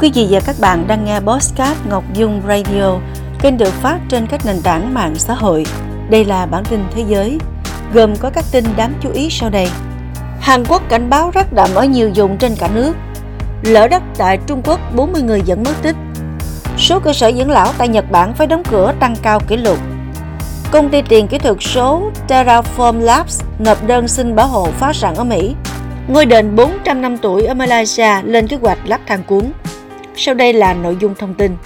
Quý vị và các bạn đang nghe Postcard Ngọc Dung Radio, kênh được phát trên các nền tảng mạng xã hội. Đây là bản tin thế giới, gồm có các tin đáng chú ý sau đây. Hàn Quốc cảnh báo rác đậm ở nhiều vùng trên cả nước. Lỡ đất tại Trung Quốc 40 người vẫn mất tích. Số cơ sở dưỡng lão tại Nhật Bản phải đóng cửa tăng cao kỷ lục. Công ty tiền kỹ thuật số Terraform Labs nộp đơn xin bảo hộ phá sản ở Mỹ. Ngôi đền 400 năm tuổi ở Malaysia lên kế hoạch lắp thang cuốn. Sau đây là nội dung thông tin.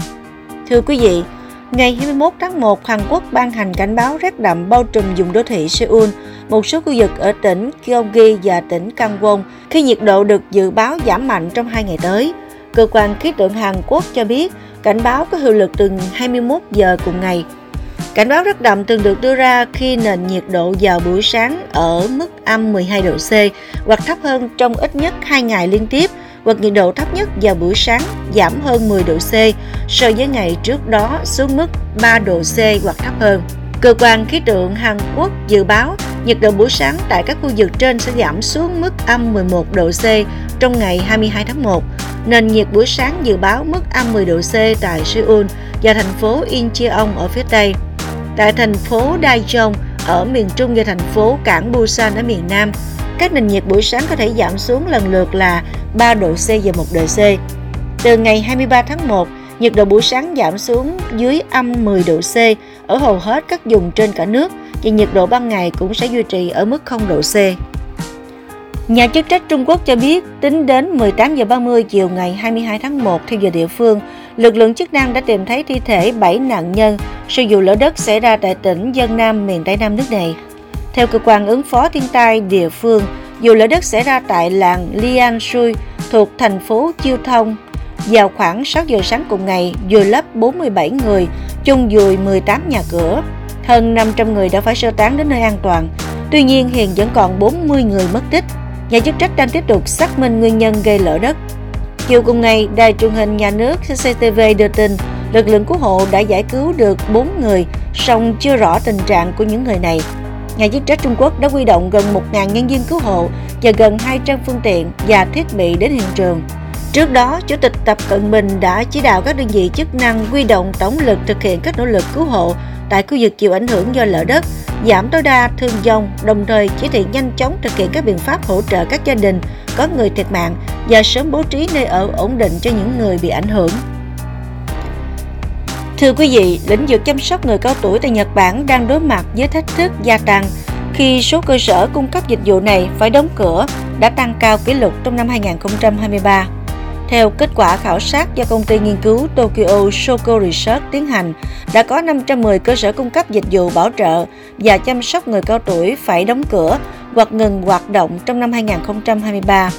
Thưa quý vị, ngày 21 tháng 1, Hàn Quốc ban hành cảnh báo rét đậm bao trùm vùng đô thị Seoul, một số khu vực ở tỉnh Gyeonggi và tỉnh Gangwon khi nhiệt độ được dự báo giảm mạnh trong hai ngày tới. Cơ quan khí tượng Hàn Quốc cho biết cảnh báo có hiệu lực từ 21 giờ cùng ngày. Cảnh báo rét đậm thường được đưa ra khi nền nhiệt độ vào buổi sáng ở mức âm 12 độ C hoặc thấp hơn trong ít nhất 2 ngày liên tiếp hoặc nhiệt độ thấp nhất vào buổi sáng giảm hơn 10 độ C so với ngày trước đó xuống mức 3 độ C hoặc thấp hơn. Cơ quan khí tượng Hàn Quốc dự báo nhiệt độ buổi sáng tại các khu vực trên sẽ giảm xuống mức âm 11 độ C trong ngày 22 tháng 1. Nền nhiệt buổi sáng dự báo mức âm 10 độ C tại Seoul và thành phố Incheon ở phía Tây. Tại thành phố Daejeon ở miền Trung và thành phố cảng Busan ở miền Nam, các nền nhiệt buổi sáng có thể giảm xuống lần lượt là 3 độ C và 1 độ C. Từ ngày 23 tháng 1, nhiệt độ buổi sáng giảm xuống dưới âm 10 độ C ở hầu hết các vùng trên cả nước và nhiệt độ ban ngày cũng sẽ duy trì ở mức 0 độ C. Nhà chức trách Trung Quốc cho biết, tính đến 18 giờ 30 chiều ngày 22 tháng 1 theo giờ địa phương, lực lượng chức năng đã tìm thấy thi thể 7 nạn nhân sau vụ lở đất xảy ra tại tỉnh Dân Nam miền Tây Nam nước này. Theo cơ quan ứng phó thiên tai địa phương, vụ lở đất xảy ra tại làng Lian thuộc thành phố Chiêu Thông vào khoảng 6 giờ sáng cùng ngày, vùi lấp 47 người, chung vùi 18 nhà cửa. Hơn 500 người đã phải sơ tán đến nơi an toàn. Tuy nhiên, hiện vẫn còn 40 người mất tích. Nhà chức trách đang tiếp tục xác minh nguyên nhân gây lở đất. Chiều cùng ngày, đài truyền hình nhà nước CCTV đưa tin lực lượng cứu hộ đã giải cứu được 4 người, song chưa rõ tình trạng của những người này. Nhà chức trách Trung Quốc đã huy động gần 1.000 nhân viên cứu hộ và gần 200 phương tiện và thiết bị đến hiện trường. Trước đó, Chủ tịch Tập Cận Bình đã chỉ đạo các đơn vị chức năng huy động tổng lực thực hiện các nỗ lực cứu hộ tại khu vực chịu ảnh hưởng do lở đất, giảm tối đa thương vong, đồng thời chỉ thị nhanh chóng thực hiện các biện pháp hỗ trợ các gia đình có người thiệt mạng và sớm bố trí nơi ở ổn định cho những người bị ảnh hưởng. Thưa quý vị, lĩnh vực chăm sóc người cao tuổi tại Nhật Bản đang đối mặt với thách thức gia tăng khi số cơ sở cung cấp dịch vụ này phải đóng cửa đã tăng cao kỷ lục trong năm 2023. Theo kết quả khảo sát do công ty nghiên cứu Tokyo Shoko Research tiến hành, đã có 510 cơ sở cung cấp dịch vụ bảo trợ và chăm sóc người cao tuổi phải đóng cửa hoặc ngừng hoạt động trong năm 2023.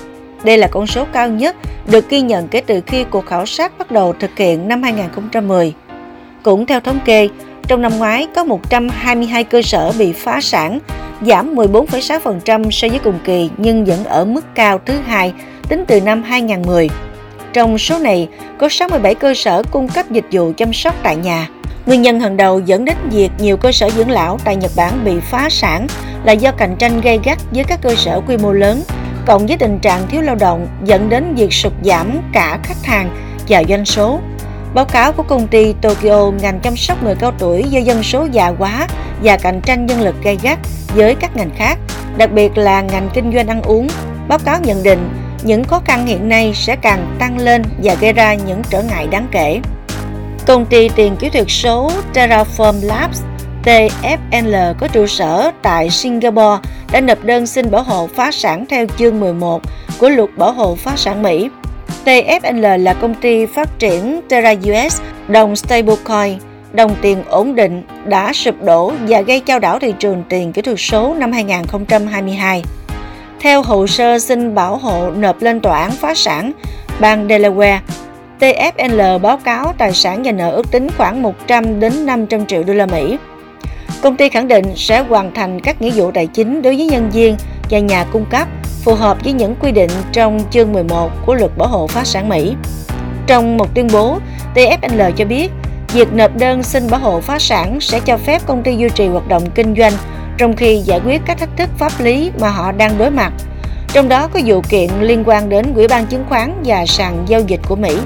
Đây là con số cao nhất được ghi nhận kể từ khi cuộc khảo sát bắt đầu thực hiện năm 2010. Cũng theo thống kê, trong năm ngoái có 122 cơ sở bị phá sản, giảm 14,6% so với cùng kỳ nhưng vẫn ở mức cao thứ hai tính từ năm 2010. Trong số này, có 67 cơ sở cung cấp dịch vụ chăm sóc tại nhà. Nguyên nhân hàng đầu dẫn đến việc nhiều cơ sở dưỡng lão tại Nhật Bản bị phá sản là do cạnh tranh gay gắt với các cơ sở quy mô lớn, cộng với tình trạng thiếu lao động dẫn đến việc sụt giảm cả khách hàng và doanh số. Báo cáo của công ty Tokyo ngành chăm sóc người cao tuổi do dân số già quá và cạnh tranh nhân lực gay gắt với các ngành khác, đặc biệt là ngành kinh doanh ăn uống. Báo cáo nhận định những khó khăn hiện nay sẽ càng tăng lên và gây ra những trở ngại đáng kể. Công ty tiền kỹ thuật số Terraform Labs TFL có trụ sở tại Singapore đã nộp đơn xin bảo hộ phá sản theo chương 11 của luật bảo hộ phá sản Mỹ. TFL là công ty phát triển Terra US, đồng stablecoin, đồng tiền ổn định đã sụp đổ và gây trao đảo thị trường tiền kỹ thuật số năm 2022. Theo hồ sơ xin bảo hộ nộp lên tòa án phá sản bang Delaware, TFL báo cáo tài sản và nợ ước tính khoảng 100 đến 500 triệu đô la Mỹ. Công ty khẳng định sẽ hoàn thành các nghĩa vụ tài chính đối với nhân viên và nhà cung cấp phù hợp với những quy định trong chương 11 của luật bảo hộ phá sản Mỹ. Trong một tuyên bố, TFL cho biết việc nộp đơn xin bảo hộ phá sản sẽ cho phép công ty duy trì hoạt động kinh doanh trong khi giải quyết các thách thức pháp lý mà họ đang đối mặt. Trong đó có vụ kiện liên quan đến Ủy ban chứng khoán và sàn giao dịch của Mỹ.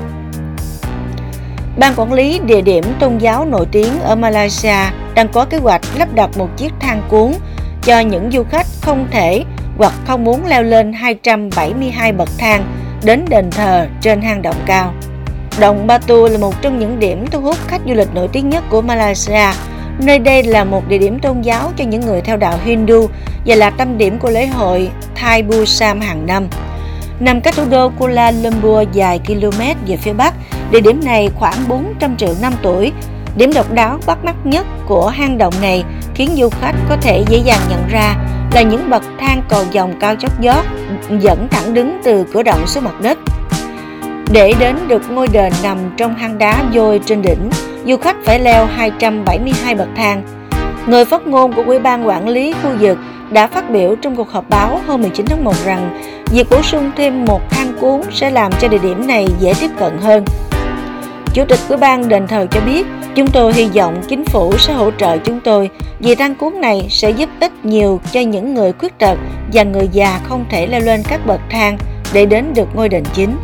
Ban quản lý địa điểm tôn giáo nổi tiếng ở Malaysia đang có kế hoạch lắp đặt một chiếc thang cuốn cho những du khách không thể hoặc không muốn leo lên 272 bậc thang đến đền thờ trên hang động cao. Động Batu là một trong những điểm thu hút khách du lịch nổi tiếng nhất của Malaysia. Nơi đây là một địa điểm tôn giáo cho những người theo đạo Hindu và là tâm điểm của lễ hội Thai Busam hàng năm. Nằm cách thủ đô Kuala Lumpur dài km về phía bắc, địa điểm này khoảng 400 triệu năm tuổi. Điểm độc đáo bắt mắt nhất của hang động này khiến du khách có thể dễ dàng nhận ra là những bậc thang cầu dòng cao chót vót dẫn thẳng đứng từ cửa động xuống mặt đất. Để đến được ngôi đền nằm trong hang đá vôi trên đỉnh, du khách phải leo 272 bậc thang. Người phát ngôn của Ủy ban quản lý khu vực đã phát biểu trong cuộc họp báo hôm 19 tháng 1 rằng việc bổ sung thêm một thang cuốn sẽ làm cho địa điểm này dễ tiếp cận hơn. Chủ tịch Ủy ban đền thờ cho biết, chúng tôi hy vọng chính phủ sẽ hỗ trợ chúng tôi, vì thang cuốn này sẽ giúp ích nhiều cho những người khuyết tật và người già không thể leo lên các bậc thang để đến được ngôi đền chính.